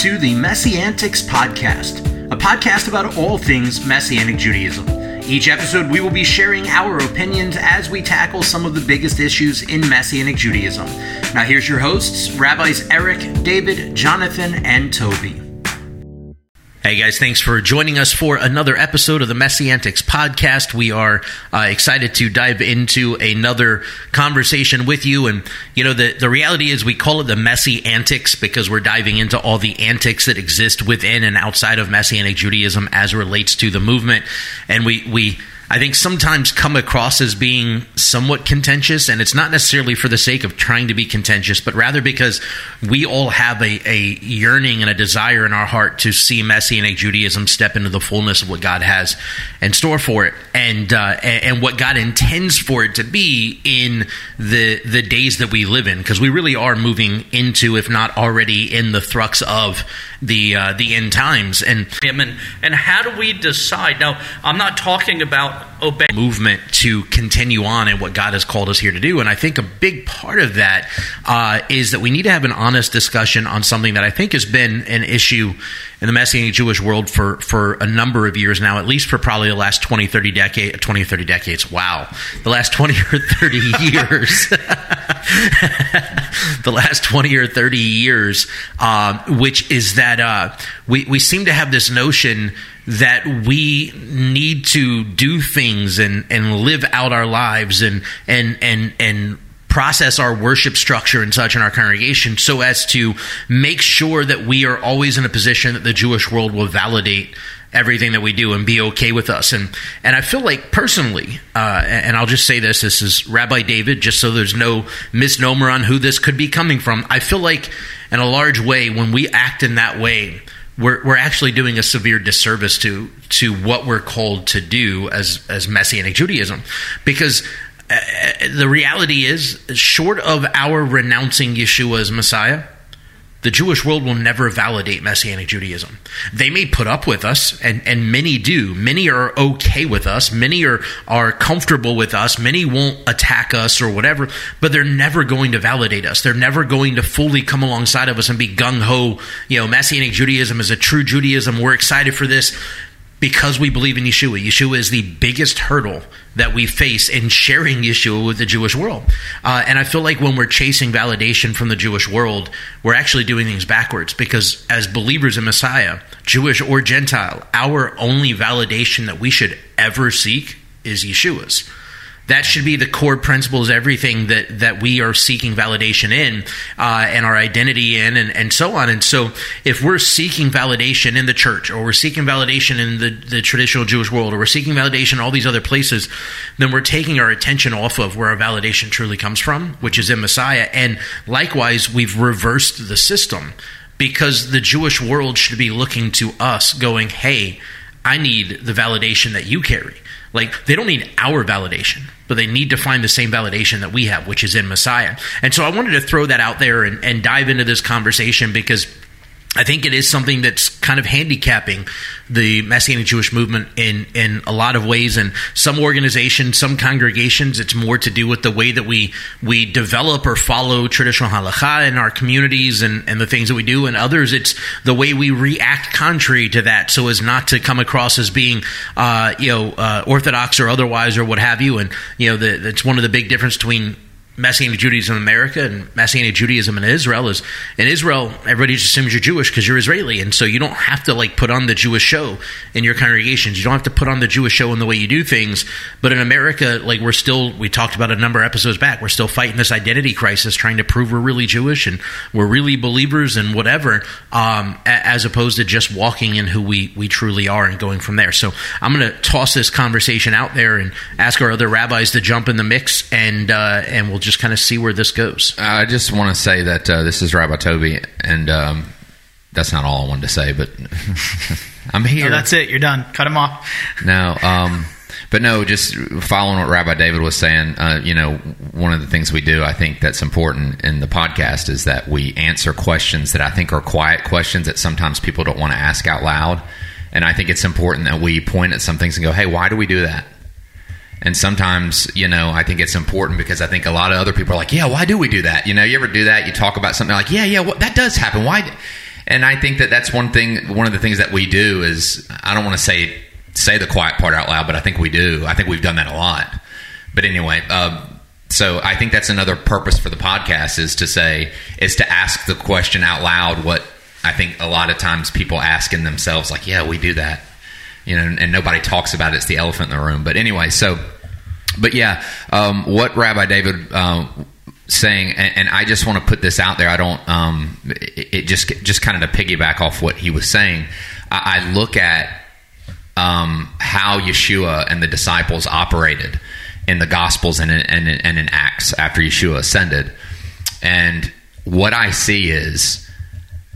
to the Messiantics Podcast, a podcast about all things Messianic Judaism. Each episode, we will be sharing our opinions as we tackle some of the biggest issues in Messianic Judaism. Now, here's your hosts, Rabbis Eric, David, Jonathan, and Toby. Hey guys, thanks for joining us for another episode of the Messiantics podcast. We are uh, excited to dive into another conversation with you. And, you know, the, the reality is we call it the Messy Antics because we're diving into all the antics that exist within and outside of Messianic Judaism as relates to the movement. And we, we, I think sometimes come across as being somewhat contentious, and it's not necessarily for the sake of trying to be contentious, but rather because we all have a, a yearning and a desire in our heart to see Messianic Judaism step into the fullness of what God has in store for it, and uh, and what God intends for it to be in the the days that we live in, because we really are moving into, if not already in the thrux of the uh, the end times, and and and how do we decide? Now, I'm not talking about obey movement to continue on in what God has called us here to do. And I think a big part of that uh, is that we need to have an honest discussion on something that I think has been an issue in the Messianic Jewish world for, for a number of years now, at least for probably the last 20, 30 decades, 20, 30 decades. Wow. The last 20 or 30 years. the last 20 or 30 years, uh, which is that uh, we, we seem to have this notion that we need to do things and, and live out our lives and and and and process our worship structure and such in our congregation so as to make sure that we are always in a position that the Jewish world will validate everything that we do and be okay with us. And and I feel like personally, uh, and I'll just say this: this is Rabbi David, just so there's no misnomer on who this could be coming from. I feel like, in a large way, when we act in that way, we're, we're actually doing a severe disservice to to what we're called to do as as Messianic Judaism, because uh, the reality is, short of our renouncing Yeshua as Messiah, the Jewish world will never validate Messianic Judaism. They may put up with us, and, and many do. Many are okay with us. Many are, are comfortable with us. Many won't attack us or whatever, but they're never going to validate us. They're never going to fully come alongside of us and be gung ho. You know, Messianic Judaism is a true Judaism. We're excited for this because we believe in Yeshua. Yeshua is the biggest hurdle that we face in sharing Yeshua with the Jewish world. Uh, and I feel like when we're chasing validation from the Jewish world, we're actually doing things backwards because as believers in Messiah, Jewish or Gentile, our only validation that we should ever seek is Yeshua's that should be the core principles everything that that we are seeking validation in uh, and our identity in and, and so on. And so if we're seeking validation in the church or we're seeking validation in the, the traditional jewish world or we're seeking validation in all these other places then we're taking our attention off of where our validation truly comes from which is in messiah. And likewise we've reversed the system because the jewish world should be looking to us going hey i need the validation that you carry. Like they don't need our validation but they need to find the same validation that we have, which is in Messiah. And so I wanted to throw that out there and, and dive into this conversation because I think it is something that's kind of handicapping the Messianic Jewish movement in in a lot of ways. And some organizations, some congregations, it's more to do with the way that we we develop or follow traditional halacha in our communities and, and the things that we do. And others, it's the way we react contrary to that, so as not to come across as being, uh, you know, uh, orthodox or otherwise or what have you. And you know, the, that's one of the big difference between Messianic Judaism in America and Messianic Judaism in Israel is in Israel everybody just assumes you're Jewish because you're Israeli. And so you don't have to like put on the Jewish show in your congregations. You don't have to put on the Jewish show in the way you do things. But in America like we're still we talked about a number of episodes back we're still fighting this identity crisis trying to prove we're really Jewish and we're really believers and whatever um, as opposed to just walking in who we we truly are and going from there. So I'm going to toss this conversation out there and ask our other rabbis to jump in the mix and uh, and we'll just just kind of see where this goes. I just want to say that uh, this is Rabbi Toby, and um, that's not all I wanted to say, but I'm here. No, that's it. You're done. Cut him off. No, um, but no, just following what Rabbi David was saying. Uh, you know, one of the things we do, I think that's important in the podcast is that we answer questions that I think are quiet questions that sometimes people don't want to ask out loud. And I think it's important that we point at some things and go, "Hey, why do we do that?" And sometimes, you know, I think it's important because I think a lot of other people are like, yeah, why do we do that? You know, you ever do that? You talk about something like, yeah, yeah, that does happen. Why? and I think that that's one thing. One of the things that we do is I don't want to say say the quiet part out loud, but I think we do. I think we've done that a lot. But anyway, uh, so I think that's another purpose for the podcast is to say is to ask the question out loud. What I think a lot of times people ask in themselves, like, "Yeah, we do that," you know, and, and nobody talks about it. It's the elephant in the room. But anyway, so but yeah, um, what Rabbi David uh, saying, and, and, I just want to put this out there. I don't. Um, it, it, just just kind of to piggyback off what he was saying. I, I look at um, how Yeshua and the disciples operated in the Gospels and in, and, and in Acts after Yeshua ascended, and what I see is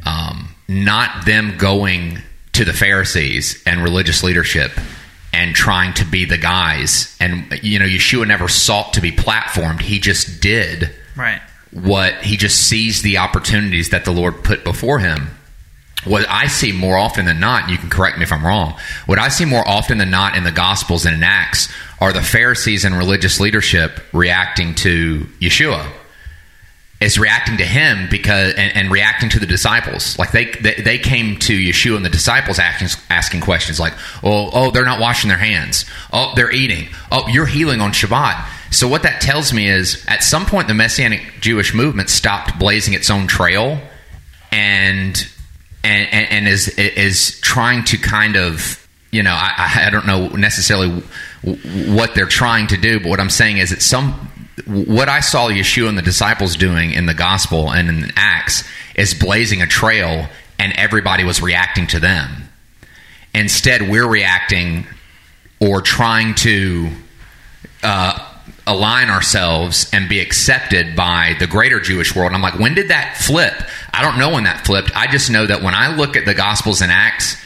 um, not them going to the Pharisees and religious leadership and trying to be the guys. And you know, Yeshua never sought to be platformed. He just did right what he just seized the opportunities that the Lord put before him. What I see more often than not, you can correct me if I'm wrong. What I see more often than not in the Gospels and in Acts are the Pharisees and religious leadership reacting to Yeshua is reacting to him because and, and, reacting to the disciples. Like they, they, they came to Yeshua and the disciples asking asking questions like, "Oh, oh, they're not washing their hands. Oh, they're eating. Oh, you're healing on Shabbat." So what that tells me is, at some point, the Messianic Jewish movement stopped blazing its own trail, and and and, and is is trying to kind of you know I, I don't know necessarily what they're trying to do, but what I'm saying is at some what I saw Yeshua and the disciples doing in the gospel and in Acts is blazing a trail, and everybody was reacting to them. Instead, we're reacting or trying to uh, align ourselves and be accepted by the greater Jewish world. And I'm like, when did that flip? I don't know when that flipped. I just know that when I look at the Gospels and Acts,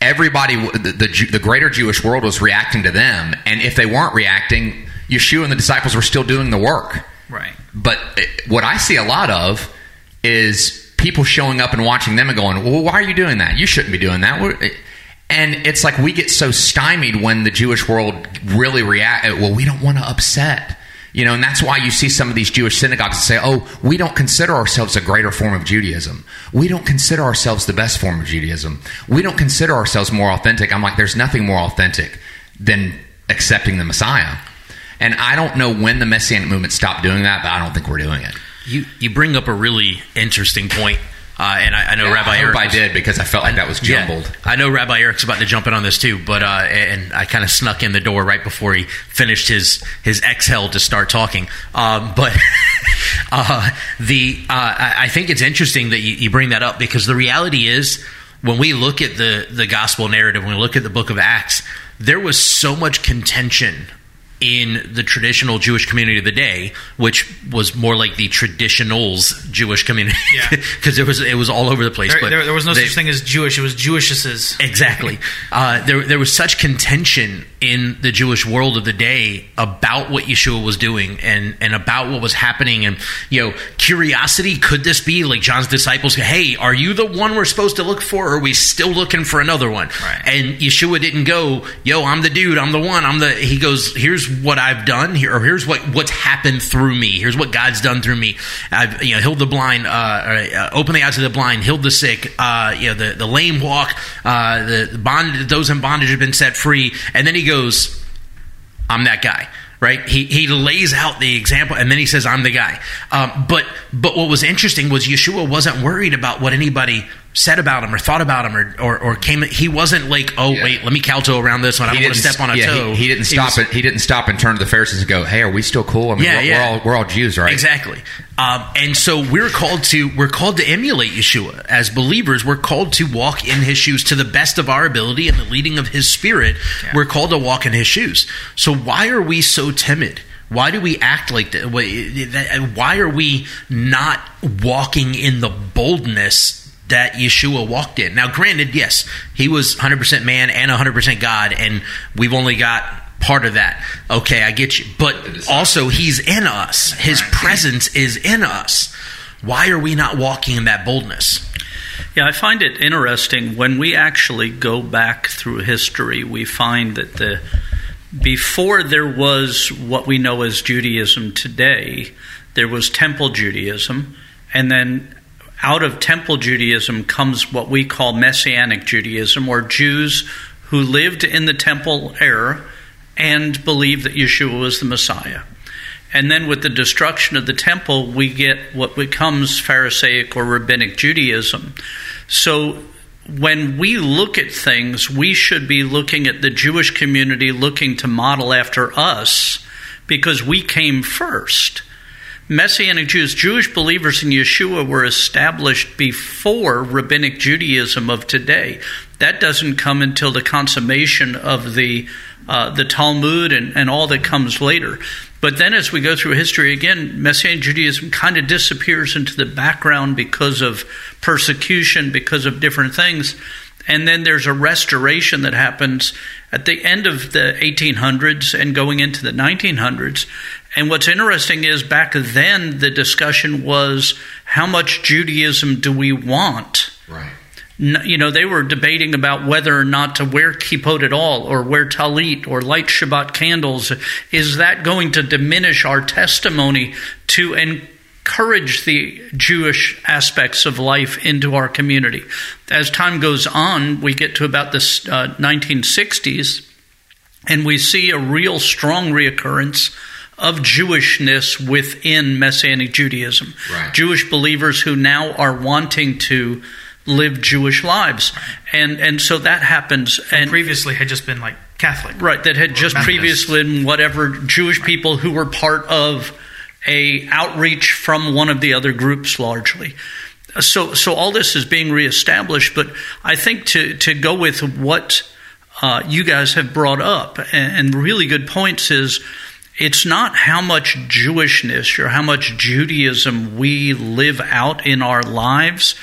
everybody, the, the, the greater Jewish world was reacting to them. And if they weren't reacting, Yeshua and the disciples were still doing the work. Right. But what I see a lot of is people showing up and watching them and going, "Well, why are you doing that? You shouldn't be doing that." And it's like we get so stymied when the Jewish world really react. Well, we don't want to upset. You know, and that's why you see some of these Jewish synagogues say, "Oh, we don't consider ourselves a greater form of Judaism. We don't consider ourselves the best form of Judaism. We don't consider ourselves more authentic." I'm like, "There's nothing more authentic than accepting the Messiah." And I don't know when the Messianic movement stopped doing that, but I don't think we're doing it. You you bring up a really interesting point. Uh, and I, I know yeah, Rabbi I Eric. I did because I felt like that was jumbled. Yeah, I know Rabbi Eric's about to jump in on this too, but uh, and I kind of snuck in the door right before he finished his his exhale to start talking. Um, but uh, the uh, I think it's interesting that you, you bring that up because the reality is when we look at the the gospel narrative, when we look at the book of Acts, there was so much contention in the traditional Jewish community of the day, which was more like the traditionals Jewish community, because yeah. it was it was all over the place. There, but there, there was no they, such thing as Jewish; it was Jewishes. Exactly. Uh, there there was such contention in the Jewish world of the day about what Yeshua was doing and and about what was happening, and you know, curiosity. Could this be like John's disciples? Hey, are you the one we're supposed to look for? Or are we still looking for another one? Right. And Yeshua didn't go, "Yo, I'm the dude. I'm the one. I'm the." He goes, "Here's." What I've done here, or here's what what's happened through me. Here's what God's done through me. I've you know healed the blind, uh, uh, opened the eyes of the blind, healed the sick. Uh, you know the the lame walk. Uh, the, the bond those in bondage have been set free. And then he goes, "I'm that guy." right? He, he lays out the example and then he says, I'm the guy. Um, but, but what was interesting was Yeshua wasn't worried about what anybody said about him or thought about him or, or, or came he wasn't like oh yeah. wait let me kowtow around this one. I don't want to step on a yeah, toe. he, he didn't stop it he didn't stop and turn to the Pharisees and go hey are we still cool? I mean yeah, we're, yeah. we're all we're all Jews right? Exactly. Um, and so we're called to we're called to emulate Yeshua. As believers we're called to walk in his shoes. To the best of our ability and the leading of his spirit we're called to walk in his shoes. So why are we so timid? Why do we act like that? Why are we not walking in the boldness that Yeshua walked in. Now, granted, yes, he was 100% man and 100% God, and we've only got part of that. Okay, I get you. But also, he's in us, his presence is in us. Why are we not walking in that boldness? Yeah, I find it interesting when we actually go back through history, we find that the before there was what we know as Judaism today, there was temple Judaism, and then out of temple Judaism comes what we call Messianic Judaism, or Jews who lived in the temple era and believed that Yeshua was the Messiah. And then with the destruction of the temple, we get what becomes Pharisaic or rabbinic Judaism. So when we look at things, we should be looking at the Jewish community looking to model after us because we came first. Messianic Jews, Jewish believers in Yeshua were established before rabbinic Judaism of today. That doesn't come until the consummation of the uh, the Talmud and, and all that comes later. But then, as we go through history again, Messianic Judaism kind of disappears into the background because of persecution, because of different things. And then there's a restoration that happens at the end of the 1800s and going into the 1900s. And what's interesting is back then the discussion was how much Judaism do we want? Right. You know, they were debating about whether or not to wear kippot at all, or wear talit, or light Shabbat candles. Is that going to diminish our testimony to encourage the Jewish aspects of life into our community? As time goes on, we get to about the uh, 1960s, and we see a real strong reoccurrence of Jewishness within Messianic Judaism. Right. Jewish believers who now are wanting to live Jewish lives. And and so that happens and previously had just been like Catholic. Right, that had just Methodist. previously been whatever Jewish people who were part of a outreach from one of the other groups largely. So so all this is being reestablished, but I think to to go with what uh, you guys have brought up and, and really good points is it's not how much Jewishness or how much Judaism we live out in our lives,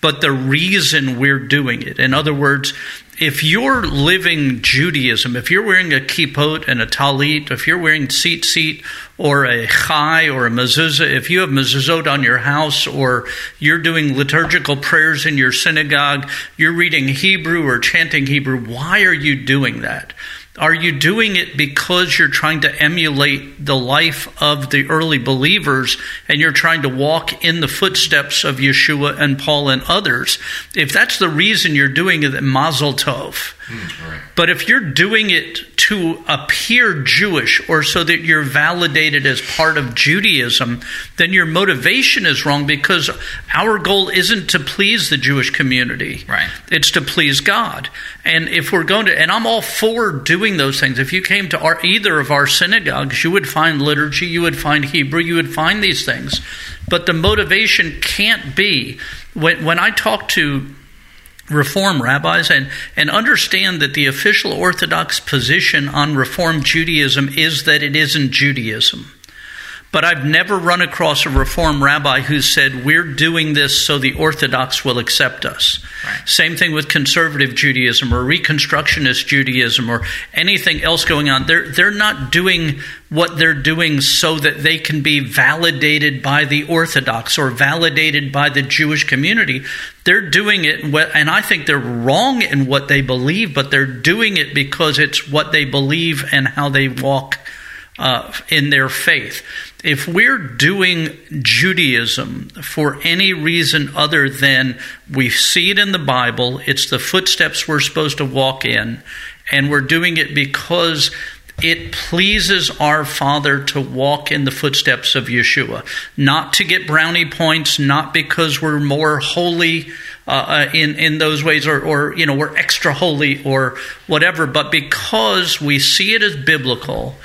but the reason we're doing it. In other words, if you're living Judaism, if you're wearing a kippot and a talit, if you're wearing tzitzit or a chai or a mezuzah, if you have mezuzot on your house or you're doing liturgical prayers in your synagogue, you're reading Hebrew or chanting Hebrew, why are you doing that? Are you doing it because you're trying to emulate the life of the early believers and you're trying to walk in the footsteps of Yeshua and Paul and others? If that's the reason you're doing it, mazel tov. Hmm, right. But if you're doing it to appear Jewish or so that you're validated as part of Judaism, then your motivation is wrong because our goal isn't to please the Jewish community. Right. It's to please God. And if we're going to, and I'm all for doing those things. If you came to our, either of our synagogues, you would find liturgy, you would find Hebrew, you would find these things. But the motivation can't be, when, when I talk to Reform rabbis and, and understand that the official Orthodox position on Reform Judaism is that it isn't Judaism. But I've never run across a Reform rabbi who said, We're doing this so the Orthodox will accept us. Right. Same thing with conservative Judaism or Reconstructionist Judaism or anything else going on. They're, they're not doing what they're doing so that they can be validated by the Orthodox or validated by the Jewish community. They're doing it, and I think they're wrong in what they believe, but they're doing it because it's what they believe and how they walk uh, in their faith. If we're doing Judaism for any reason other than we see it in the Bible, it's the footsteps we're supposed to walk in, and we're doing it because it pleases our Father to walk in the footsteps of Yeshua, not to get brownie points, not because we're more holy uh, uh, in in those ways, or, or you know we're extra holy or whatever, but because we see it as biblical,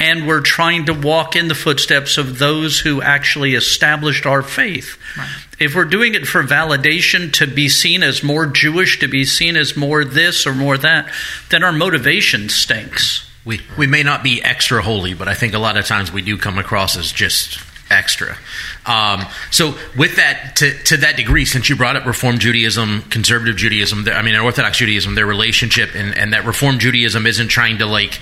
and we're trying to walk in the footsteps of those who actually established our faith. Right. If we're doing it for validation, to be seen as more Jewish, to be seen as more this or more that, then our motivation stinks. We we may not be extra holy, but I think a lot of times we do come across as just extra. Um, so, with that, to, to that degree, since you brought up Reform Judaism, Conservative Judaism, I mean, Orthodox Judaism, their relationship, and, and that Reform Judaism isn't trying to like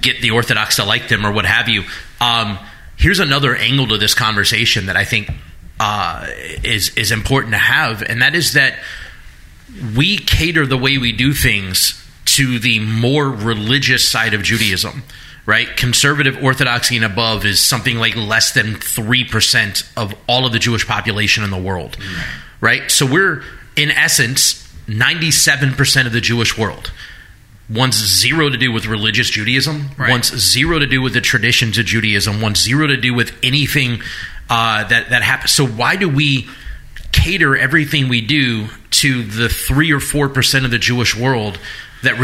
get the Orthodox to like them or what have you. Um, here's another angle to this conversation that I think uh, is is important to have, and that is that we cater the way we do things to the more religious side of Judaism. right? Conservative orthodoxy and above is something like less than 3% of all of the Jewish population in the world, right? So we're, in essence, 97% of the Jewish world. Wants zero to do with religious Judaism, Right. wants zero to do with the traditions of Judaism, wants zero to do with anything uh, that, that happens. So why do we cater everything we do to the 3 or 4% of the Jewish world that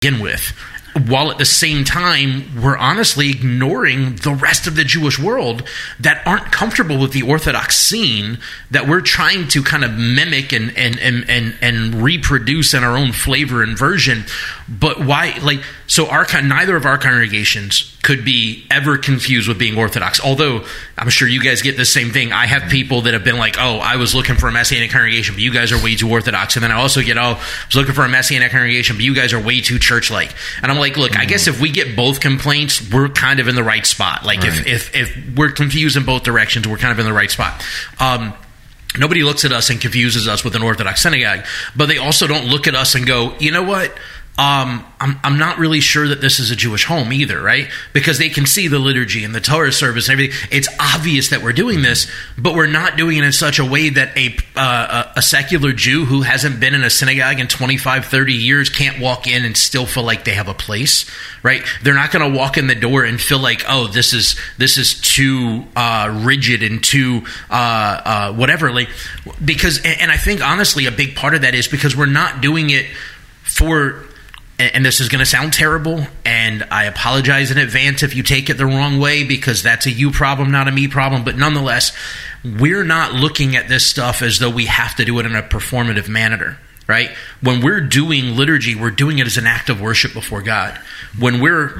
begin with while at the same time we're honestly ignoring the rest of the Jewish world that aren't comfortable with the Orthodox scene that we're trying to kind of mimic and and and and, and reproduce in our own flavor and version. But why like so our neither of our congregations could be ever confused with being Orthodox. Although I'm sure you guys get the same thing. I have people that have been like, "Oh, I was looking for a Messianic congregation, but you guys are way too Orthodox." And then I also get, "Oh, I was looking for a Messianic congregation, but you guys are way too church-like." And I'm like, "Look, I guess if we get both complaints, we're kind of in the right spot. Like Right. if if if we're confused in both directions, we're kind of in the right spot." Um, Nobody looks at us and confuses us with an Orthodox synagogue, but they also don't look at us and go, you know what? Um, I'm, I'm not really sure that this is a Jewish home either, right? Because they can see the liturgy and the Torah service and everything. It's obvious that we're doing this, but we're not doing it in such a way that a, uh, a secular Jew who hasn't been in a synagogue in 25, 30 years can't walk in and still feel like they have a place, right? They're not going to walk in the door and feel like, oh, this is this is too uh, rigid and too uh, uh, whatever. Like because, and I think honestly, a big part of that is because we're not doing it for. And and this is going to sound terrible, and I apologize in advance if you take it the wrong way because that's a you problem, not a me problem. But nonetheless, we're not looking at this stuff as though we have to do it in a performative manner right? When we're doing liturgy, we're doing it as an act of worship before God. When we're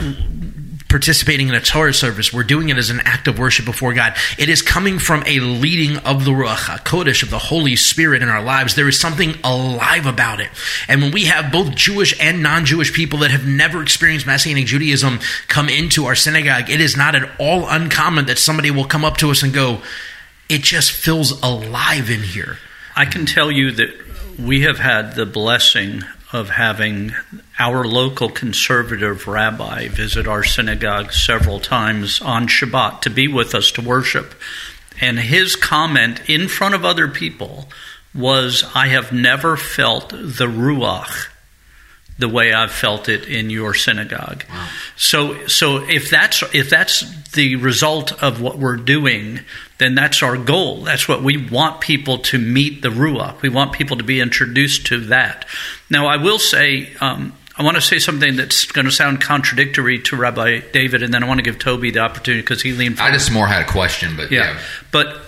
participating in a Torah service, we're doing it as an act of worship before God. It is coming from a leading of the Ruach HaKodesh, of the Holy Spirit in our lives. There is something alive about it. And when we have both Jewish and non-Jewish people that have never experienced Messianic Judaism come into our synagogue, it is not at all uncommon that somebody will come up to us and go, it just feels alive in here. I can tell you that we have had the blessing of having our local conservative rabbi visit our synagogue several times on Shabbat to be with us to worship. And his comment in front of other people was, I have never felt the Ruach the way I've felt it in your synagogue. So so if that's if that's the result of what we're doing, then that's our goal. That's what we want people to meet the ruach. We want people to be introduced to that. Now I will say um, I want to say something that's going to sound contradictory to Rabbi David, and then I want to give Toby the opportunity because he leaned. I just more had a question, but Yeah. yeah. But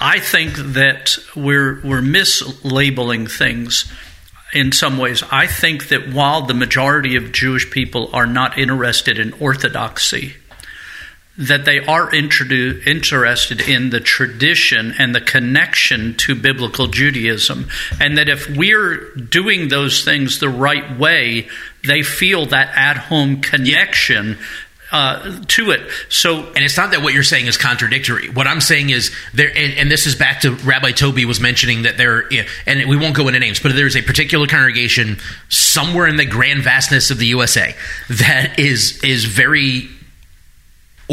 I think that we're we're mislabeling things in some ways. I think that while the majority of Jewish people are not interested in orthodoxy, that they are interested in the tradition and the connection to biblical Judaism. And that if we're doing those things the right way, they feel that at home connection uh, to it. So and it's not that what you're saying is contradictory. What I'm saying is there, and, and this is back to Rabbi Toby was mentioning that there, and we won't go into names, but there is a particular congregation somewhere in the grand vastness of the USA that is is very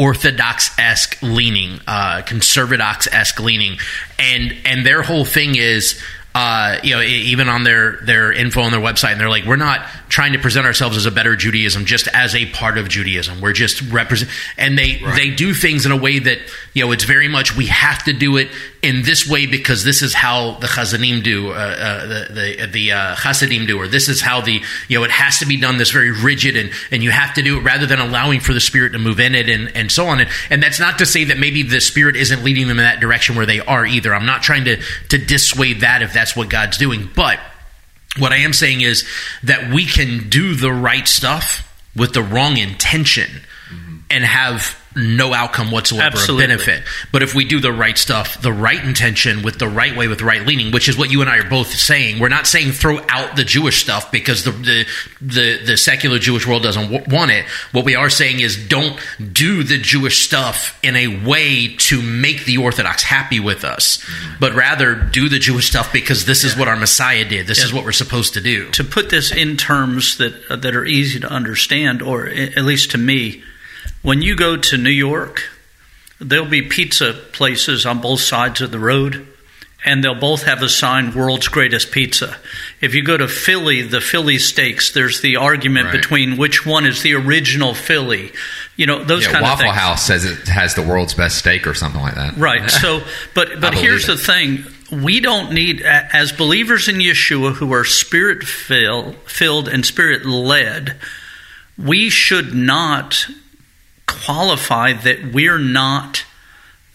orthodox esque leaning, uh, conservadox esque leaning, and and their whole thing is. Uh, you know, even on their their info on their website, and they're like, we're not trying to present ourselves as a better Judaism, just as a part of Judaism. We're just represent, and they they do things in a way that you know it's very much we have to do it in this way because this is how the Chazanim do, uh, uh, the the, the uh, Hasidim do, or this is how the you know it has to be done this very rigid, and and you have to do it rather than allowing for the Spirit to move in it, and and so on. And, and that's not to say that maybe the Spirit isn't leading them in that direction where they are either. I'm not trying to to dissuade that if that's what God's doing, but what I am saying is that we can do the right stuff with the wrong intention and have no outcome whatsoever Absolutely. of benefit. But if we do the right stuff, the right intention, with the right way, with right leaning, which is what you and I are both saying, we're not saying throw out the Jewish stuff because the the the, the secular Jewish world doesn't w- want it. What we are saying is don't do the Jewish stuff in a way to make the Orthodox happy with us, but rather do the Jewish stuff because this is what our Messiah did. This is what we're supposed to do. to put this in terms that uh, that are easy to understand, or at least to me, when you go to New York, there'll be pizza places on both sides of the road, and they'll both have a sign "World's Greatest Pizza." If you go to Philly, the Philly steaks, there's the argument Right. between which one is the original Philly. You know those Yeah, kind of Waffle. House says it has the world's best steak or something like that. Right. So, but but here's it. the thing: we don't need, as believers in Yeshua who are spirit fill, filled and spirit led, we should not qualify that we're not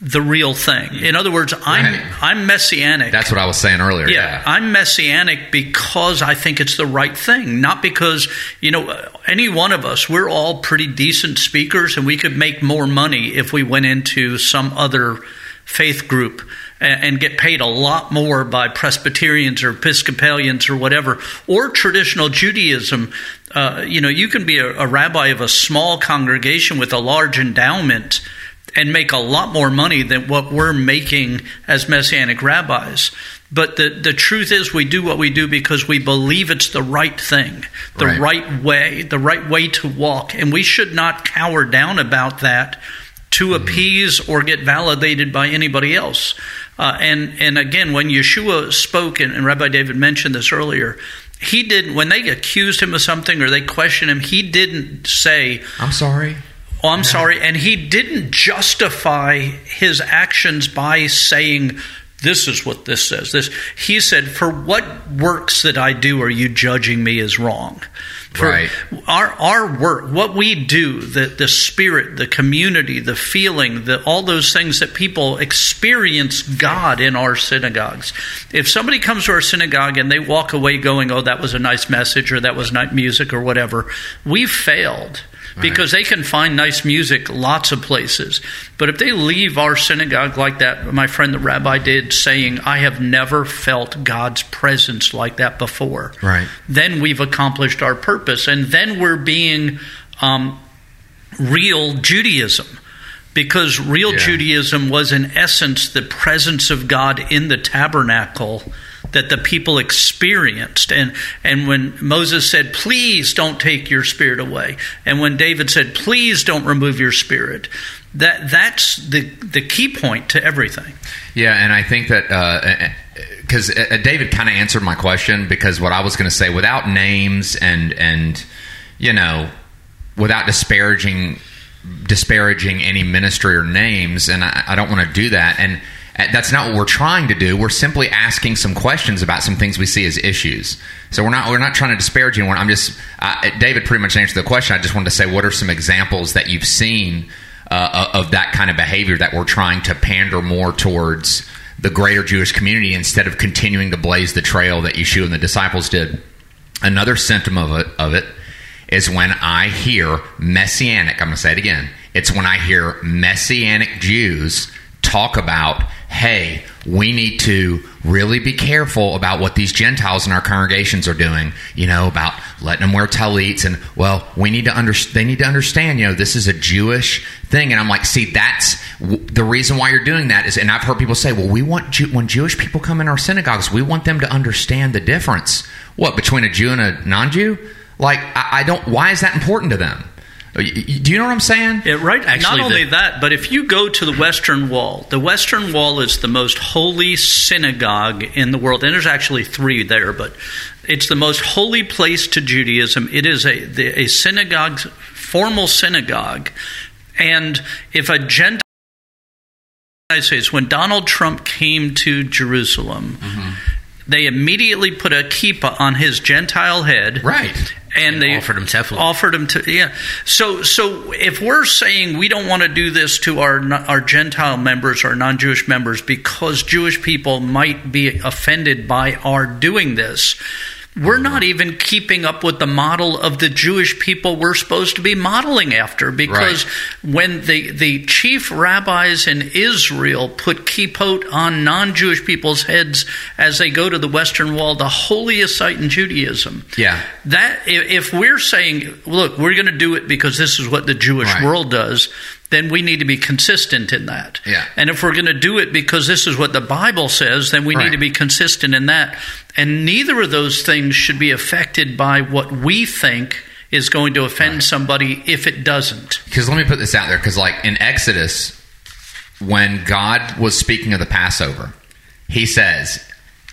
the real thing. In other words, I'm Right. I'm messianic. That's what I was saying earlier. Yeah, I'm messianic because I think it's the right thing, not because, you know, any one of us, we're all pretty decent speakers and we could make more money if we went into some other faith group and, and get paid a lot more by Presbyterians or Episcopalians or whatever, or traditional Judaism. Uh, you know, you can be a, a rabbi of a small congregation with a large endowment and make a lot more money than what we're making as messianic rabbis. But the, the truth is, we do what we do because we believe it's the right thing, the Right. right, way, the right way to walk. And we should not cower down about that to appease or get validated by anybody else. Uh, and, and again, when Yeshua spoke, and, and Rabbi David mentioned this earlier, he didn't, when they accused him of something or they questioned him, he didn't say, I'm sorry. Oh, I'm sorry. And he didn't justify his actions by saying, This is what this says. This he said, For what works that I do are you judging me as wrong? For Right. our our work, what we do, the the spirit, the community, the feeling, the all those things that people experience God in our synagogues. If somebody comes to our synagogue and they walk away going, "Oh, that was a nice message," or "That was nice music," or whatever, we've failed because they can find nice music lots of places. But if they leave our synagogue like that, my friend the rabbi did, saying, I have never felt God's presence like that before, Right. then we've accomplished our purpose. And then we're being um, real Judaism. Because real Yeah. Judaism was, in essence, the presence of God in the tabernacle that the people experienced. And, and when Moses said, Please don't take your spirit away, and when David said, Please don't remove your spirit, that, that's the, the key point to everything. Yeah, and I think that because uh, uh, David kind of answered my question because what I was going to say without names and and you know without disparaging disparaging any ministry or names, and I, I don't want to do that. And uh, that's not what we're trying to do. We're simply asking some questions about some things we see as issues. So we're not we're not trying to disparage anyone. I'm just uh, David pretty much answered the question. I just wanted to say what are some examples that you've seen uh, of that kind of behavior that we're trying to pander more towards the greater Jewish community instead of continuing to blaze the trail that Yeshua and the disciples did. Another symptom of it, of it is when I hear messianic, I'm going to say it again. It's when I hear messianic Jews talk about, hey, we need to really be careful about what these Gentiles in our congregations are doing, you know, about letting them wear talits and, well, we need to under, they need to understand, you know, this is a Jewish thing. And I'm like, see, that's w- the reason why you're doing that is, and I've heard people say, well, we want, Jew- when Jewish people come in our synagogues, we want them to understand the difference. What, between a Jew and a non Jew? Like, I, I don't, why is that important to them? Uh, y- Do you know what I'm saying? Yeah, right. Actually, Not only the- that, but if you go to the Western Wall, the Western Wall is the most holy synagogue in the world, and there's actually three there, but it's the most holy place to Judaism. It is a the, a synagogue, formal synagogue, and if a Gentile United States, when Donald Trump came to Jerusalem, mm-hmm. They immediately put a kippah on his Gentile head, Right. and, And they offered him tefillin. Offered him to yeah. So so if we're saying we don't want to do this to our our Gentile members or non-Jewish members because Jewish people might be offended by our doing this, we're not even keeping up with the model of the Jewish people we're supposed to be modeling after because when the, the chief rabbis in Israel put kippot on non Jewish people's heads as they go to the Western Wall, the holiest site in Judaism. Yeah. That if we're saying, look, we're going to do it because this is what the Jewish Right. world does, then we need to be consistent in that. Yeah. And if we're going to do it because this is what the Bible says, then we Right. need to be consistent in that. And neither of those things should be affected by what we think is going to offend somebody if it doesn't. Because let me put this out there. Because like in Exodus, when God was speaking of the Passover, He says,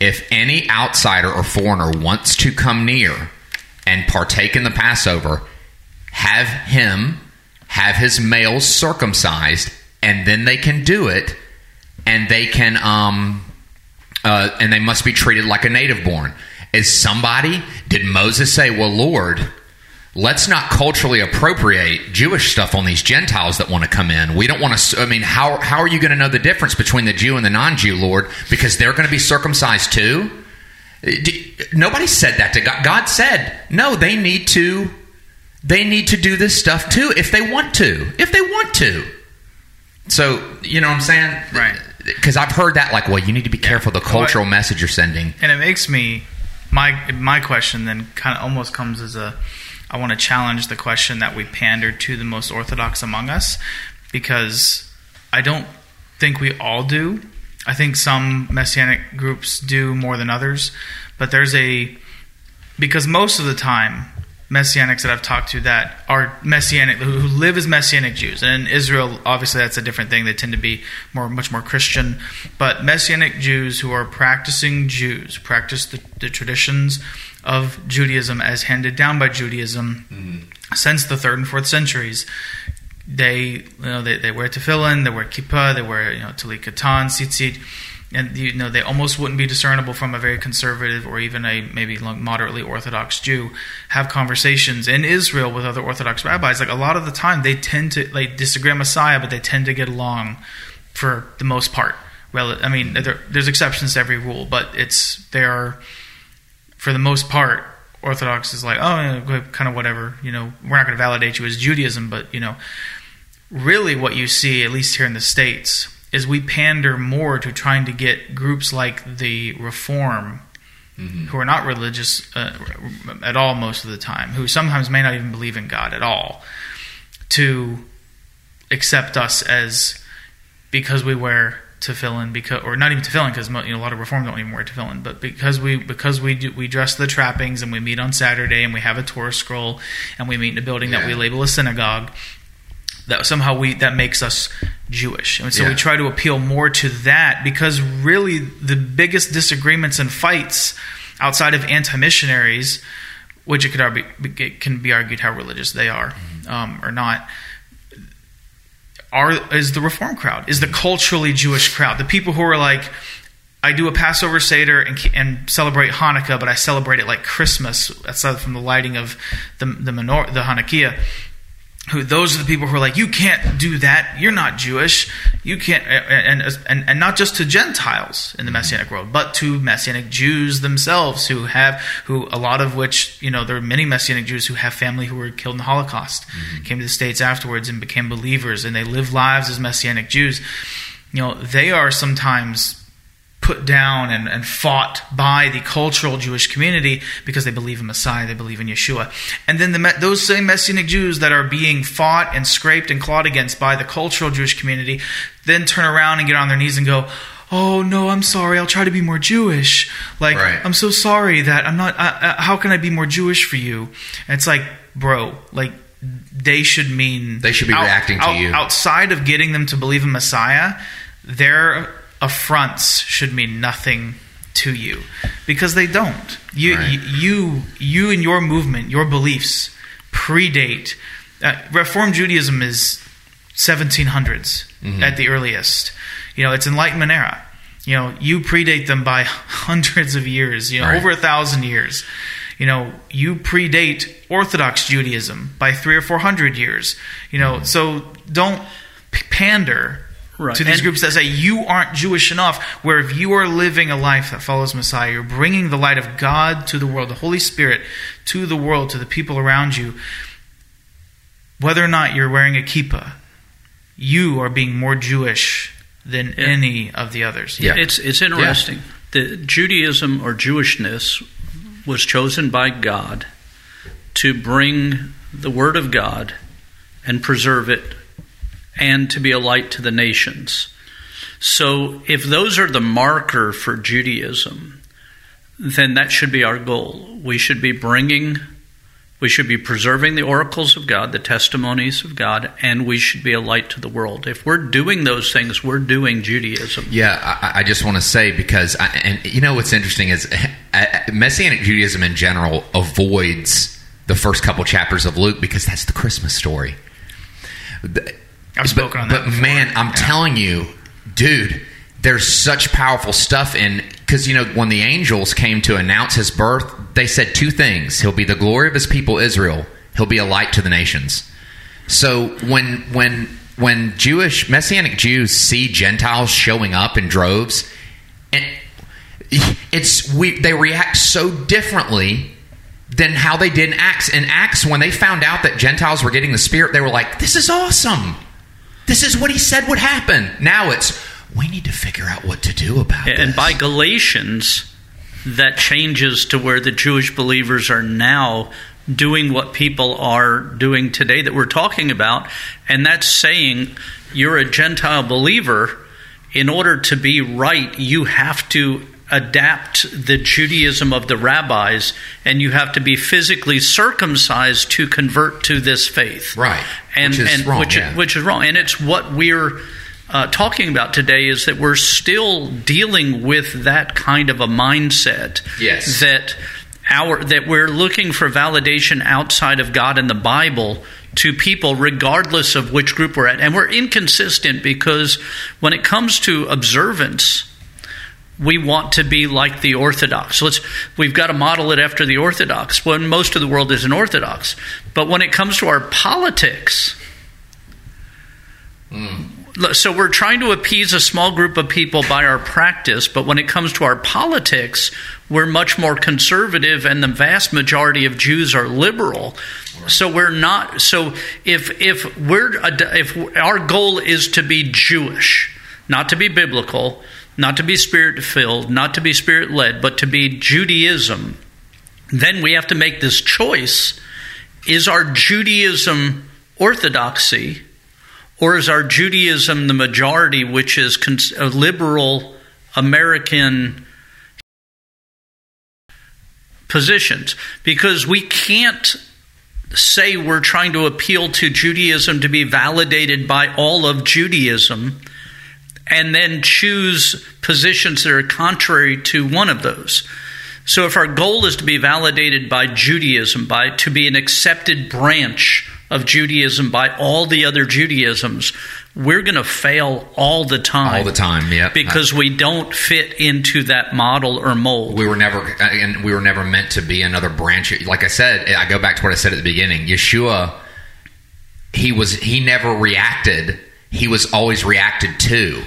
"If any outsider or foreigner wants to come near and partake in the Passover, have him have his males circumcised, and then they can do it, and they can um, uh, and they must be treated like a native born." Is somebody did Moses say, "Well, Lord"? let's not culturally appropriate Jewish stuff on these Gentiles that want to come in. We don't want to. I mean, how how are you going to know the difference between the Jew and the non-Jew, Lord? Because they're going to be circumcised too. Nobody said that to God. God said, no, they need to. They need to do this stuff too if they want to. If they want to. So you know what I'm saying, Right. Because I've heard that like, well, you need to be careful the cultural message you're sending. and it makes me my my question then kind of almost comes as a I want to challenge the question that we pander to the most orthodox among us because I don't think we all do. I think some messianic groups do more than others, but there's a because most of the time messianics that I've talked to that are messianic who live as messianic Jews. And in Israel obviously that's a different thing. They tend to be more much more Christian. But messianic Jews who are practicing Jews practice the, the traditions of Judaism as handed down by Judaism mm-hmm. since the third and fourth centuries they you know they, they wear tefillin, they wear kippah, they wear you know talit katan, tzitzit, and you know they almost wouldn't be discernible from a very conservative or even a maybe moderately orthodox Jew. Have conversations in Israel with other Orthodox rabbis. Like a lot of the time, they tend to like disagree on Messiah, but they tend to get along for the most part. Well, I mean, there, there's exceptions to every rule, but it's they are for the most part. Orthodox is like, oh, kind of whatever. You know, we're not going to validate you as Judaism, but you know, really what you see, at least here in the States, is we pander more to trying to get groups like the Reform, who are not religious uh, at all most of the time, who sometimes may not even believe in God at all, to accept us as because we wear tefillin, because or not even tefillin, because you know, a lot of reform don't even wear tefillin, but because we because we do, we dress the trappings and we meet on Saturday and we have a Torah scroll and we meet in a building that we label a synagogue, that somehow we that makes us Jewish, and so Yeah. we try to appeal more to that because really the biggest disagreements and fights outside of anti-missionaries, which it could argue, it can be argued how religious they are um, or not, are is the reform crowd, is the culturally Jewish crowd, the people who are like. I do a Passover Seder and, and celebrate Hanukkah, but I celebrate it like Christmas, aside from the lighting of the the, menor- the Hanukkah who those are the people who are like you can't do that. You're not jewish. You can't and and, and not just to gentiles in the mm-hmm. messianic world but to messianic jews themselves who have who a lot of which you know there are many messianic jews who have family who were killed in the holocaust mm-hmm. came to the states afterwards and became believers and they live lives as messianic jews. You know they are sometimes put down and, and fought by the cultural Jewish community because they believe in Messiah, they believe in Yeshua. And then the, those same Messianic Jews that are being fought and scraped and clawed against by the cultural Jewish community then turn around and get on their knees and go, Oh no, I'm sorry. I'll try to be more Jewish. Like Right. I'm so sorry that I'm not. Uh, uh, how can I be more Jewish for you? And it's like, bro, like they should mean They should be reacting to you. outside of getting them to believe in Messiah. Their affronts should mean nothing to you because they don't. You Right. you you and your movement, your beliefs predate. Uh, Reform Judaism is 1700s Mm-hmm. at the earliest. You know, it's Enlightenment era. You know, you predate them by hundreds of years. You know, Right. over a thousand years. You know, you predate Orthodox Judaism by three or four hundred years. You know, so don't p- pander Right. to these And- groups that say you aren't Jewish enough. Where if you are living a life that follows Messiah, you're bringing the light of God to the world, the Holy Spirit to the world, to the people around you. Whether or not you're wearing a kippah, you are being more Jewish than Yeah. any of the others. Yeah. It's it's interesting. The Judaism or Jewishness was chosen by God to bring the Word of God and preserve it, and to be a light to the nations. So, if those are the marker for Judaism, then that should be our goal. We should be bringing, we should be preserving the oracles of God, the testimonies of God, and we should be a light to the world. If we're doing those things, we're doing Judaism. Yeah, I, I just want to say because, I, and you know what's interesting is Messianic Judaism in general avoids the first couple chapters of Luke because that's the Christmas story. The- I've spoken on that But before. man, I'm telling you, dude, there's such powerful stuff in because you know when the angels came to announce his birth, they said two things: he'll be the glory of his people Israel, he'll be a light to the nations. So when when when Jewish Messianic Jews see Gentiles showing up in droves, and it's we they react so differently than how they did in Acts. In Acts, when they found out that Gentiles were getting the Spirit, they were like, "This is awesome! This is what he said would happen." Now it's we need to figure out what to do about it. And by Galatians, that changes to where the Jewish believers are now doing what people are doing today that we're talking about. And that's saying you're a Gentile believer. In order to be right, you have to adapt the Judaism of the rabbis and you have to be physically circumcised to convert to this faith. Right. And, Which is and wrong, which, yeah. which is wrong. And it's what we're uh, talking about today is that we're still dealing with that kind of a mindset. Yes. That our that we're looking for validation outside of God and the Bible to people regardless of which group we're at. And we're inconsistent because when it comes to observance, we want to be like the Orthodox. Let's we've got to model it after the Orthodox when most of the world isn't Orthodox. But when it comes to our politics, hmm. so we're trying to appease a small group of people by our practice, but when it comes to our politics, we're much more conservative, and the vast majority of Jews are liberal. So we're not. So if if we're if our goal is to be Jewish, not to be biblical, not to be spirit filled, not to be spirit led, but to be Judaism, then we have to make this choice: is our Judaism orthodoxy? Or is our Judaism the majority, which is cons- a liberal American positions? Because we can't say we're trying to appeal to Judaism to be validated by all of Judaism and then choose positions that are contrary to one of those. So if our goal is to be validated by Judaism, by to be an accepted branch of Judaism by all the other Judaisms, we're going to fail all the time. All the time, yeah. Because we don't fit into that model or mold. we were never and we were never meant to be another branch like i said i go back to what i said at the beginning yeshua he was he never reacted he was always reacted to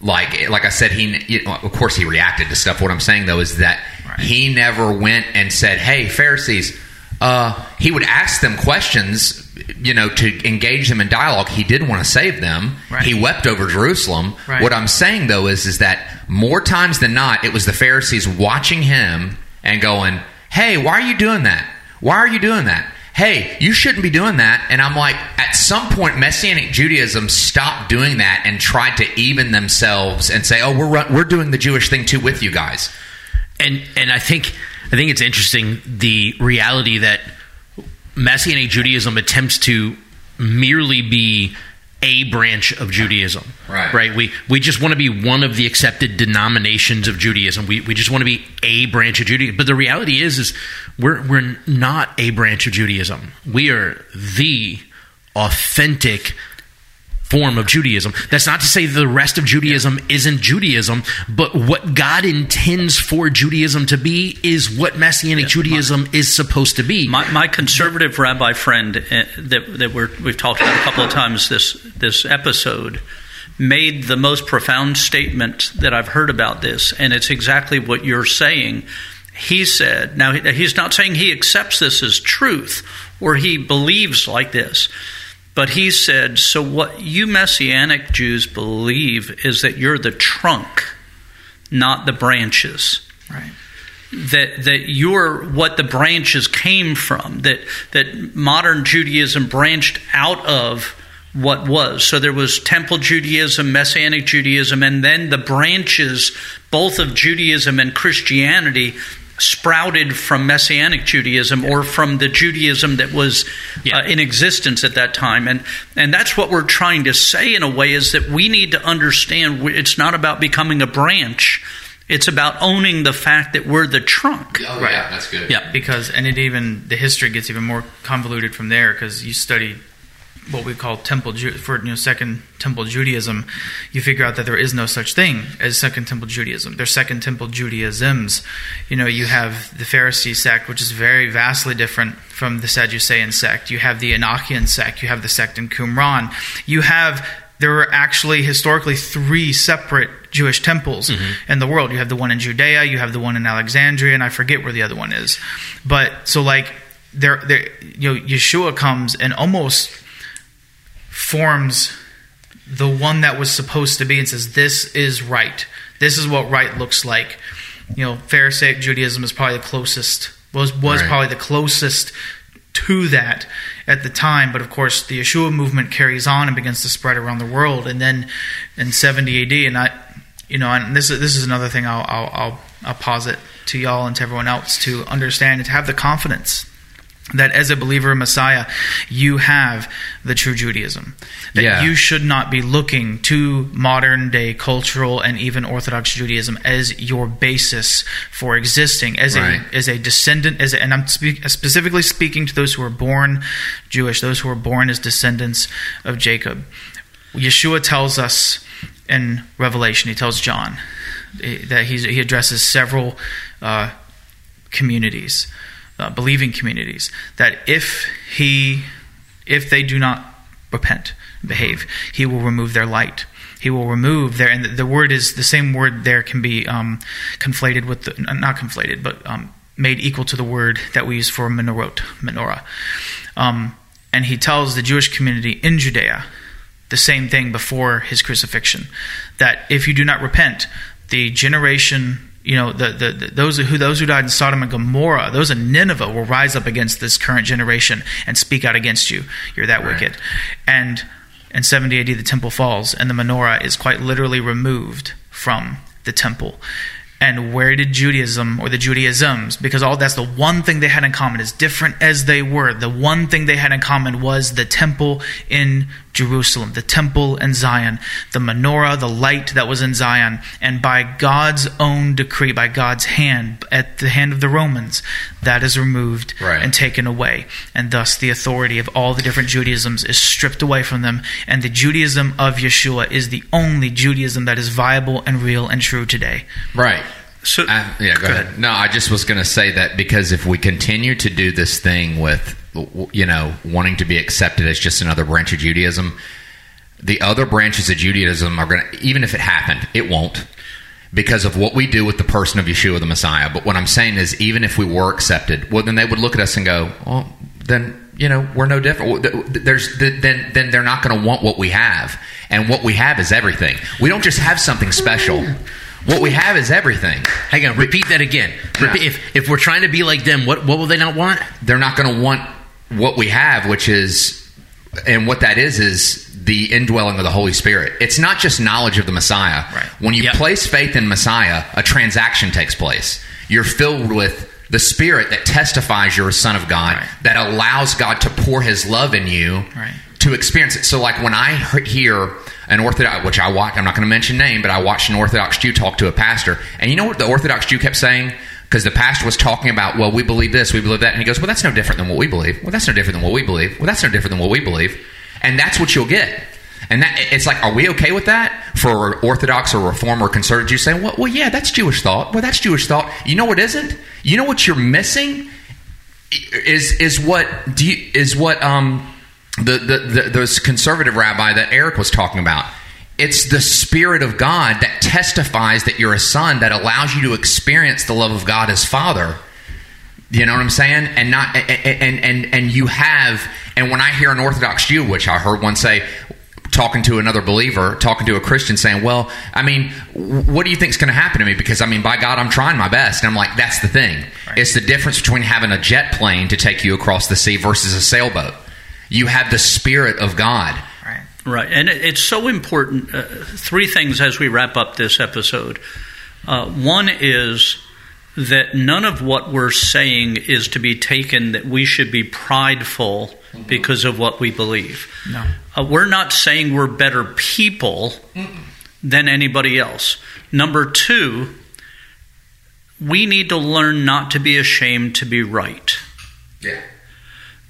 like like i said he you know, of course he reacted to stuff what i'm saying though is that Right. he never went and said hey pharisees uh, he would ask them questions, you know, to engage them in dialogue. He did want to save them. Right. He wept over Jerusalem. Right. What I'm saying though is, is that more times than not, it was the Pharisees watching him and going, "Hey, why are you doing that? Why are you doing that? Hey, you shouldn't be doing that." And I'm like, at some point, Messianic Judaism stopped doing that and tried to even themselves and say, "Oh, we're we're doing the Jewish thing too with you guys." and and I think I think it's interesting the reality that Messianic Judaism attempts to merely be a branch of Judaism. Right. Right. We we just want to be one of the accepted denominations of Judaism. We we just want to be a branch of Judaism. But the reality is is we're we're not a branch of Judaism. We are the authentic form of Judaism. That's not to say the rest of Judaism isn't Judaism, but what God intends for Judaism to be is what Messianic Judaism is supposed to be. My, my conservative rabbi friend uh, that, that we're, we've talked about a couple of times this this episode made the most profound statement that I've heard about this, and it's exactly what you're saying. He said, now he's not saying he accepts this as truth or he believes like this, but he said, so what you Messianic Jews believe is that you're the trunk, not the branches. Right that that you're what the branches came from that that modern Judaism branched out of what was so there was temple Judaism messianic Judaism and then the branches both of Judaism and Christianity sprouted from messianic Judaism or from the Judaism that was yeah. uh, in existence at that time and and that's what we're trying to say in a way is that we need to understand it's not about becoming a branch it's about owning the fact that we're the trunk. Oh, right. Yeah, that's good. Yeah, because and it even the history gets even more convoluted from there because you study what we call temple for you know second temple Judaism, you figure out that there is no such thing as second temple Judaism. There's second temple Judaisms. You know, you have the Pharisee sect, which is very vastly different from the Sadducean sect. You have the Enochian sect. You have the sect in Qumran. You have there were actually historically three separate Jewish temples mm-hmm. in the world. You have the one in Judea, you have the one in Alexandria, and I forget where the other one is. But so like there, there, you know, Yeshua comes and almost forms the one that was supposed to be and says, "This is right. This is what right looks like." You know, Pharisaic Judaism is probably the closest was was right. probably the closest to that at the time. But of course, the Yeshua movement carries on and begins to spread around the world. And then in 70 AD, and I, you know, and this is this is another thing I'll I'll, I'll, I'll posit to y'all and to everyone else to understand and to have the confidence that as a believer in Messiah, you have the true Judaism. That yeah. you should not be looking to modern day cultural and even Orthodox Judaism as your basis for existing as right. a as a descendant as a, and I'm specifically speaking to those who are born Jewish, those who are born as descendants of Jacob. Yeshua tells us in Revelation, he tells John eh, that he addresses several uh, communities uh, believing communities that if he if they do not repent behave he will remove their light. He will remove their and the, the word is the same word there can be um, conflated with the, not conflated but um, made equal to the word that we use for menorot menorah. Um, and he tells the jewish community in judea the same thing before his crucifixion that if you do not repent the generation you know, the, the, the, those who those who died in Sodom and Gomorrah, those in Nineveh will rise up against this current generation and speak out against you. You're that right. wicked. And in 70 AD, the temple falls, and the menorah is quite literally removed from the temple and where did Judaism or the Judaisms, because all that's the one thing they had in common, as different as they were, the one thing they had in common was the temple in Jerusalem, the temple and Zion, the menorah, the light that was in Zion. And by God's own decree, by God's hand, at the hand of the Romans, that is removed right. and taken away. And thus the authority of all the different Judaisms is stripped away from them. And the Judaism of Yeshua is the only Judaism that is viable and real and true today. Right. So, uh, yeah, go, go ahead. ahead. No, I just was going to say that because if we continue to do this thing with, you know, wanting to be accepted as just another branch of Judaism, the other branches of Judaism are going to, even if it happened, it won't because of what we do with the person of Yeshua the Messiah. But what I'm saying is, even if we were accepted, well, then they would look at us and go, well, then you know we're no different. There's then then they're not going to want what we have, and what we have is everything. We don't just have something special. What we have is everything. Hang on, repeat that again. Repeat, yeah. If if we're trying to be like them, what what will they not want? They're not going to want what we have, which is, and what that is is the indwelling of the Holy Spirit. It's not just knowledge of the Messiah. Right. When you yep. place faith in Messiah, a transaction takes place. You're filled with the Spirit that testifies you're a son of God, right. that allows God to pour His love in you right. to experience it. So, like when I hear an Orthodox, which I watched, I'm not going to mention name, but I watched an Orthodox Jew talk to a pastor. And you know what the Orthodox Jew kept saying? Because the pastor was talking about, well, we believe this, we believe that. And he goes, well, that's no different than what we believe. Well, that's no different than what we believe. Well, that's no different than what we believe. And that's what you'll get. And that it's like, are we okay with that for Orthodox or Reform or Conservative Jews saying, well, well, yeah, that's Jewish thought. Well, that's Jewish thought. You know what isn't? You know what you're missing is is what do you, is what um the, the, the, conservative rabbi that Eric was talking about. it's the Spirit of God that testifies that you're a son that allows you to experience the love of God as Father. You know what I'm saying? And not and and and you have and when I hear an Orthodox Jew, which I heard one say, talking to another believer, talking to a Christian, saying, "Well, I mean, what do you think is going to happen to me? Because I mean, by God, I'm trying my best." And I'm like, "That's the thing. Right. It's the difference between having a jet plane to take you across the sea versus a sailboat. You have the Spirit of God." Right. Right. And it's so important. Uh, three things as we wrap up this episode. Uh, one is that none of what we're saying is to be taken that we should be prideful mm-hmm. because of what we believe. No. Uh, we're not saying we're better people Mm-mm. than anybody else. Number two, we need to learn not to be ashamed to be right. Yeah.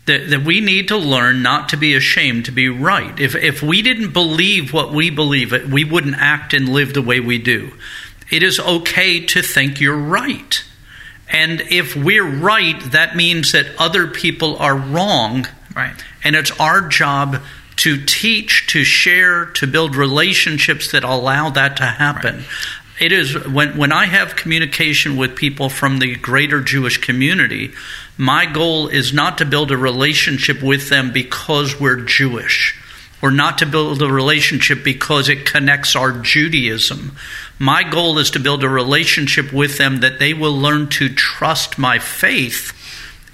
That, that we need to learn not to be ashamed to be right. If, if we didn't believe what we believe, we wouldn't act and live the way we do it is okay to think you're right. And if we're right, that means that other people are wrong. Right. And it's our job to teach, to share, to build relationships that allow that to happen. Right. It is when when I have communication with people from the greater Jewish community, my goal is not to build a relationship with them because we're Jewish or not to build a relationship because it connects our Judaism my goal is to build a relationship with them that they will learn to trust my faith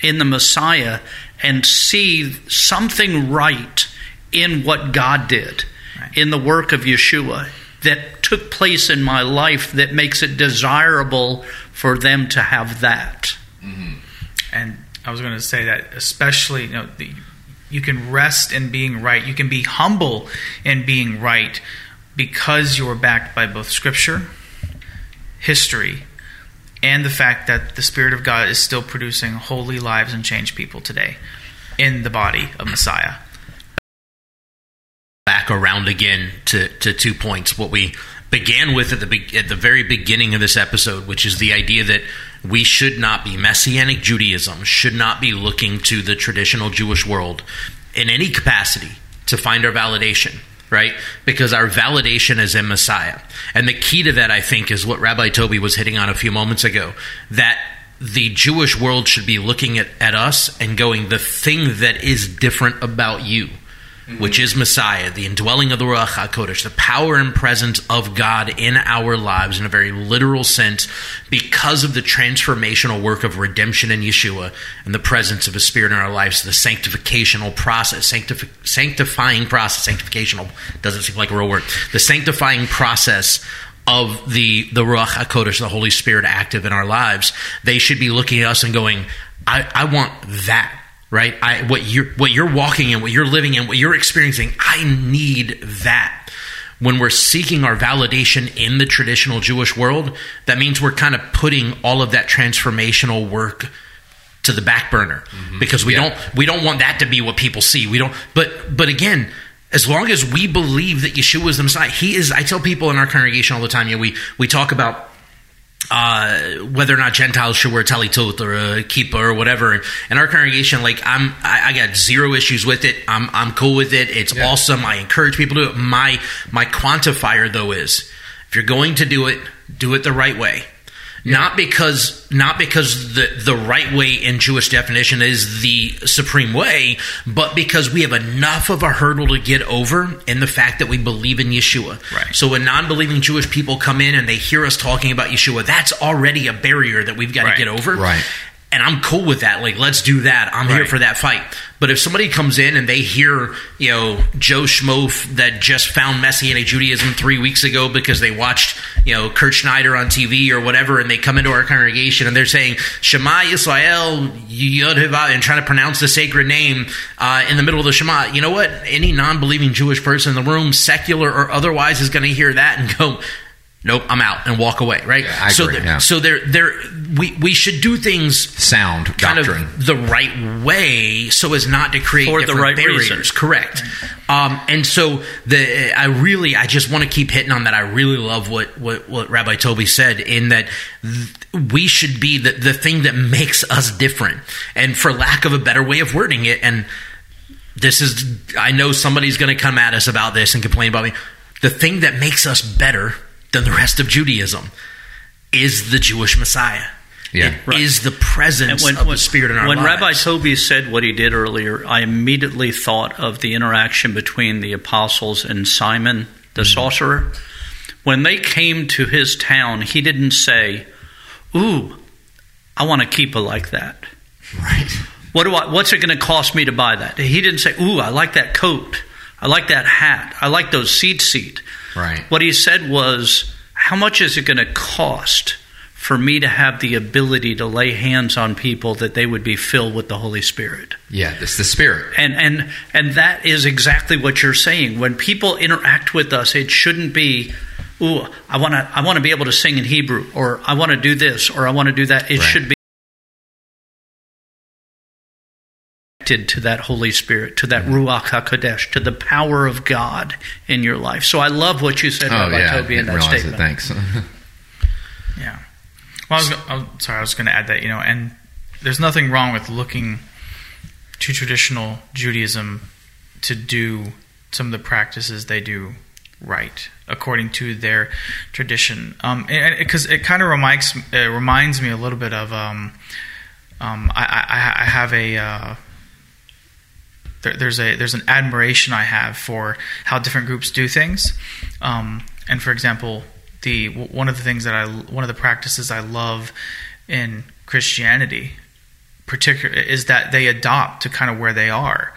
in the Messiah and see something right in what God did, right. in the work of Yeshua that took place in my life that makes it desirable for them to have that. Mm-hmm. And I was going to say that, especially, you know, the, you can rest in being right, you can be humble in being right because you are backed by both Scripture, history, and the fact that the Spirit of God is still producing holy lives and changed people today in the body of Messiah. Back around again to, to two points. What we began with at the at the very beginning of this episode, which is the idea that we should not be messianic Judaism should not be looking to the traditional Jewish world in any capacity to find our validation right? Because our validation is in Messiah. And the key to that, I think, is what Rabbi Toby was hitting on a few moments ago that the Jewish world should be looking at, at us and going, the thing that is different about you mm-hmm. which is Messiah, the indwelling of the Ruach HaKodesh, the power and presence of God in our lives in a very literal sense because of the transformational work of redemption in Yeshua and the presence of His Spirit in our lives, the sanctificational process, sanctif- sanctifying process, sanctificational doesn't seem like a real word, the sanctifying process of the the Ruach Hakodesh, the Holy Spirit, active in our lives, they should be looking at us and going, "I, I want that right? I, what you're what you're walking in, what you're living in, what you're experiencing. I need that. When we're seeking our validation in the traditional Jewish world, that means we're kind of putting all of that transformational work to the back burner mm-hmm. because we yeah. don't we don't want that to be what people see. We don't. But but again. As long as we believe that Yeshua is the Messiah, He is. I tell people in our congregation all the time. You know, we we talk about uh, whether or not Gentiles should wear talitot or a kippah or whatever. And our congregation, like I'm, I, I, got zero issues with it. I'm, I'm cool with it. It's yeah. awesome. I encourage people to do it. My, my quantifier though is, if you're going to do it, do it the right way. Not because not because the the right way in Jewish definition is the supreme way, but because we have enough of a hurdle to get over in the fact that we believe in Yeshua. Right. So when non-believing Jewish people come in and they hear us talking about Yeshua, that's already a barrier that we've got right. to get over. Right and I'm cool with that. Like, let's do that. I'm right. here for that fight. But if somebody comes in and they hear, you know, Joe Schmof that just found Messianic Judaism three weeks ago because they watched, you know, Kirt Schneider on TV or whatever, and they come into our congregation and they're saying Shema Yisrael and trying to pronounce the sacred name uh, in the middle of the Shema, you know what? Any non-believing Jewish person in the room, secular or otherwise, is going to hear that and go, nope, I'm out and walk away, right? Yeah, so agree, yeah. so there there we we should do things sound kind doctrine. of the right way so as not to create for the right barriers. Reason. Correct. Um, and so the I really I just want to keep hitting on that. I really love what what, what Rabbi Toby said in that th- we should be the the thing that makes us different. And for lack of a better way of wording it and this is I know somebody's going to come at us about this and complain about me the thing that makes us better than the rest of Judaism is the Jewish Messiah. Yeah. It is the presence of the Spirit in our when lives. Rabbi Toby said what he did earlier, I immediately thought of the interaction between the apostles and Simon the Mm-hmm. sorcerer. When they came to his town, he didn't say, "Ooh, I want to keep it like that." Right. What do I, what's it going to cost me to buy that? He didn't say, "Ooh, I like that coat. I like that hat. I like those seat seat." Right. What he said was, "How much is it going to cost for me to have the ability to lay hands on people that they would be filled with the Holy Spirit?" Yeah, it's the spirit. And and and that is exactly what you're saying. When people interact with us, it shouldn't be, "Ooh, I want to I want to be able to sing in Hebrew," or "I want to do this," or "I want to do that." It Right. should be connected to that Holy Spirit, to that Ruach Hakodesh, to the power of God in your life. So I love what you said, Oh Rabbi yeah, Toby, in that statement. it. Thanks. Yeah. Well, I was, I was sorry. I was going to add that you know, and there's nothing wrong with looking to traditional Judaism to do some of the practices they do right according to their tradition. Um, because it, kind of reminds reminds me a little bit of um, um, I, I, I have a. Uh, there, there's a there's an admiration I have for how different groups do things, um, and for example, the one of the things that I one of the practices I love in Christianity, particular, is that they adopt to kind of where they are.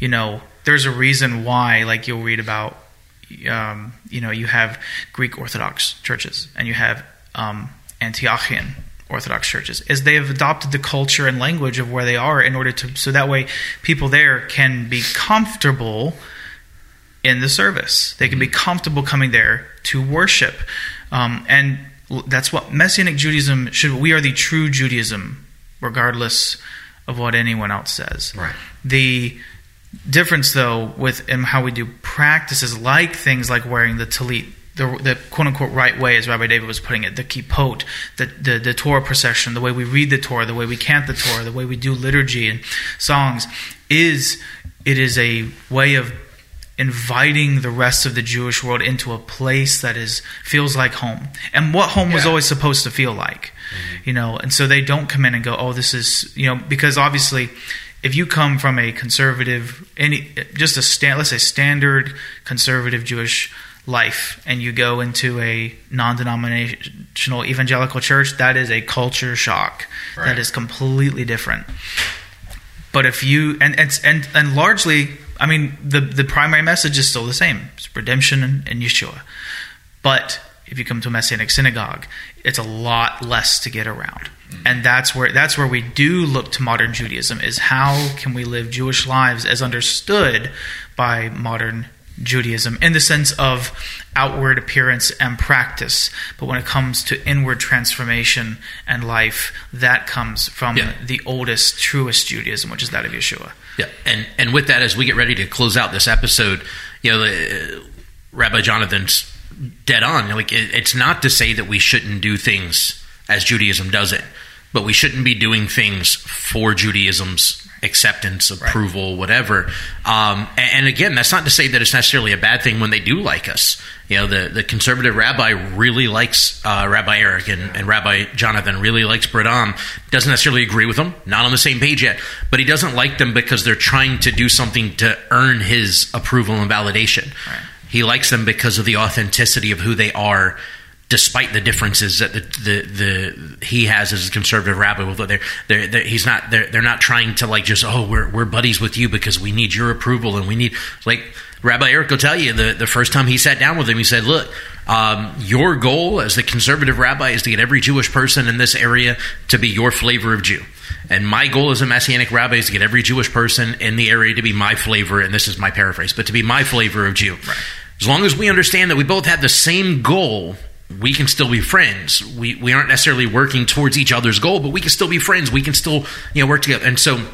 You know, there's a reason why, like you'll read about, um, you know, you have Greek Orthodox churches and you have um, Antiochian Orthodox churches is they have adopted the culture and language of where they are in order to so that way people there can be comfortable in the service. They can be comfortable coming there to worship, um, and that's what Messianic Judaism should. We are the true Judaism, regardless of what anyone else says. Right. The difference, though, with how we do practices like things like wearing the talit, the, the quote unquote right way, as Rabbi David was putting it, the kippot, the, the, the Torah procession, the way we read the Torah, the way we chant the Torah, the way we do liturgy and songs, is it is a way of inviting the rest of the Jewish world into a place that is feels like home, and what home was always supposed to feel like, mm-hmm. you know. And so they don't come in and go, "Oh, this is you know," because obviously, if you come from a conservative, any just a stand, let's say standard conservative Jewish life, and you go into a non-denominational evangelical church, that is a culture shock. Right. That is completely different. But if you and and and, and largely, I mean, the the primary message is still the same: it's redemption and, and Yeshua. But if you come to a Messianic synagogue, it's a lot less to get around, mm-hmm. and that's where that's where we do look to modern Judaism: is how can we live Jewish lives as understood by modern Judaism in the sense of outward appearance and practice. But when it comes to inward transformation and life, that comes from Yeah. the oldest, truest Judaism, which is that of Yeshua. Yeah, and and with that, as we get ready to close out this episode, you know, uh, Rabbi Jonathan's dead on. Like, it, it's not to say that we shouldn't do things as Judaism does it, but we shouldn't be doing things for Judaism's acceptance, approval, whatever. Um, and, and again, that's not to say that it's necessarily a bad thing when they do like us. You know, the, the conservative rabbi really likes uh, Rabbi Eric, and, and Rabbi Jonathan really likes Bradam. Doesn't necessarily agree with them, not on the same page yet, but he doesn't like them because they're trying to do something to earn his approval and validation. He likes them because of the authenticity of who they are despite the differences that the, the, the he has as a conservative rabbi, well, they're, they're, they're, he's not they're, they're not trying to like just oh we're we're buddies with you because we need your approval and we need like Rabbi Eric will tell you the the first time he sat down with him he said look um, your goal as the conservative rabbi is to get every Jewish person in this area to be your flavor of Jew. And my goal as a Messianic rabbi is to get every Jewish person in the area to be my flavor, and this is my paraphrase, but to be my flavor of Jew. As long as we understand that we both have the same goal, we can still be friends. We we aren't necessarily working towards each other's goal, but we can still be friends. We can still you know work together. And so,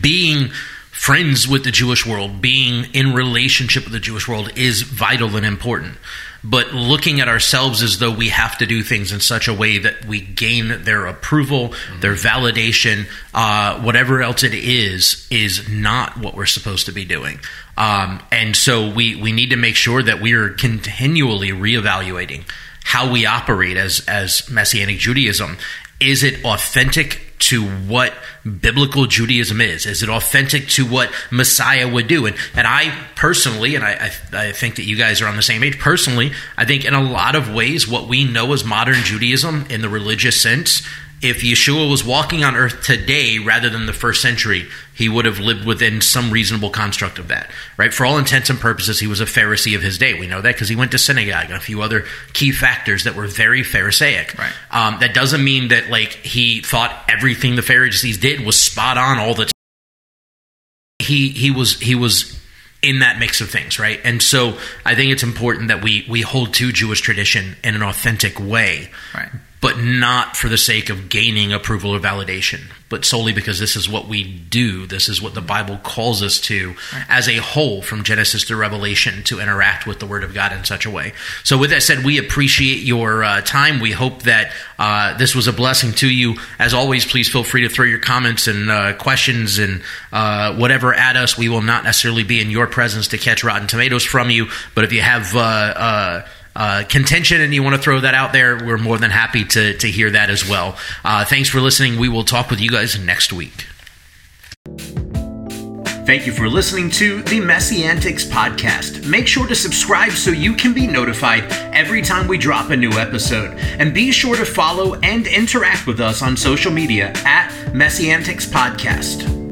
being friends with the Jewish world, being in relationship with the Jewish world, is vital and important. But looking at ourselves as though we have to do things in such a way that we gain their approval, their validation, uh, whatever else it is, is not what we're supposed to be doing. Um, and so we, we need to make sure that we are continually reevaluating how we operate as, as Messianic Judaism. Is it authentic to what biblical Judaism is? Is it authentic to what Messiah would do? And, and I personally, and I, I, I, think that you guys are on the same page, personally, I think in a lot of ways, what we know as modern Judaism in the religious sense if Yeshua was walking on earth today rather than the first century, he would have lived within some reasonable construct of that, right? For all intents and purposes, he was a Pharisee of his day. We know that because he went to synagogue and a few other key factors that were very Pharisaic. Right. Um, that doesn't mean that like he thought everything the Pharisees did was spot on all the time. He he was he was in that mix of things, right? And so I think it's important that we we hold to Jewish tradition in an authentic way. Right but not for the sake of gaining approval or validation, but solely because this is what we do. This is what the Bible calls us to as a whole from Genesis to Revelation to interact with the Word of God in such a way. So, with that said, we appreciate your uh, time. We hope that uh, this was a blessing to you. As always, please feel free to throw your comments and uh, questions and uh, whatever at us. We will not necessarily be in your presence to catch rotten tomatoes from you, but if you have, uh, contention and you want to throw that out there, we're more than happy to, to hear that as well. Uh, thanks for listening. We will talk with you guys next week. Thank you for listening to the Messiantics podcast. Make sure to subscribe so you can be notified every time we drop a new episode. And be sure to follow and interact with us on social media at Messiantics Podcast.